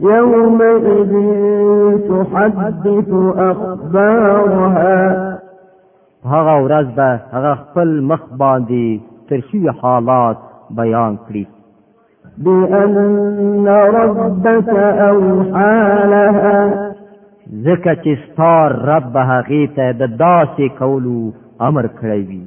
يومئذ تحدث أخبارها هغه ورځ به هغه خپل مخ باندې ترخی حالات بیان کړي بأن ربك أوحى لها ځکه چې ستار رب هغې ته د داسې کولو امر کړی وي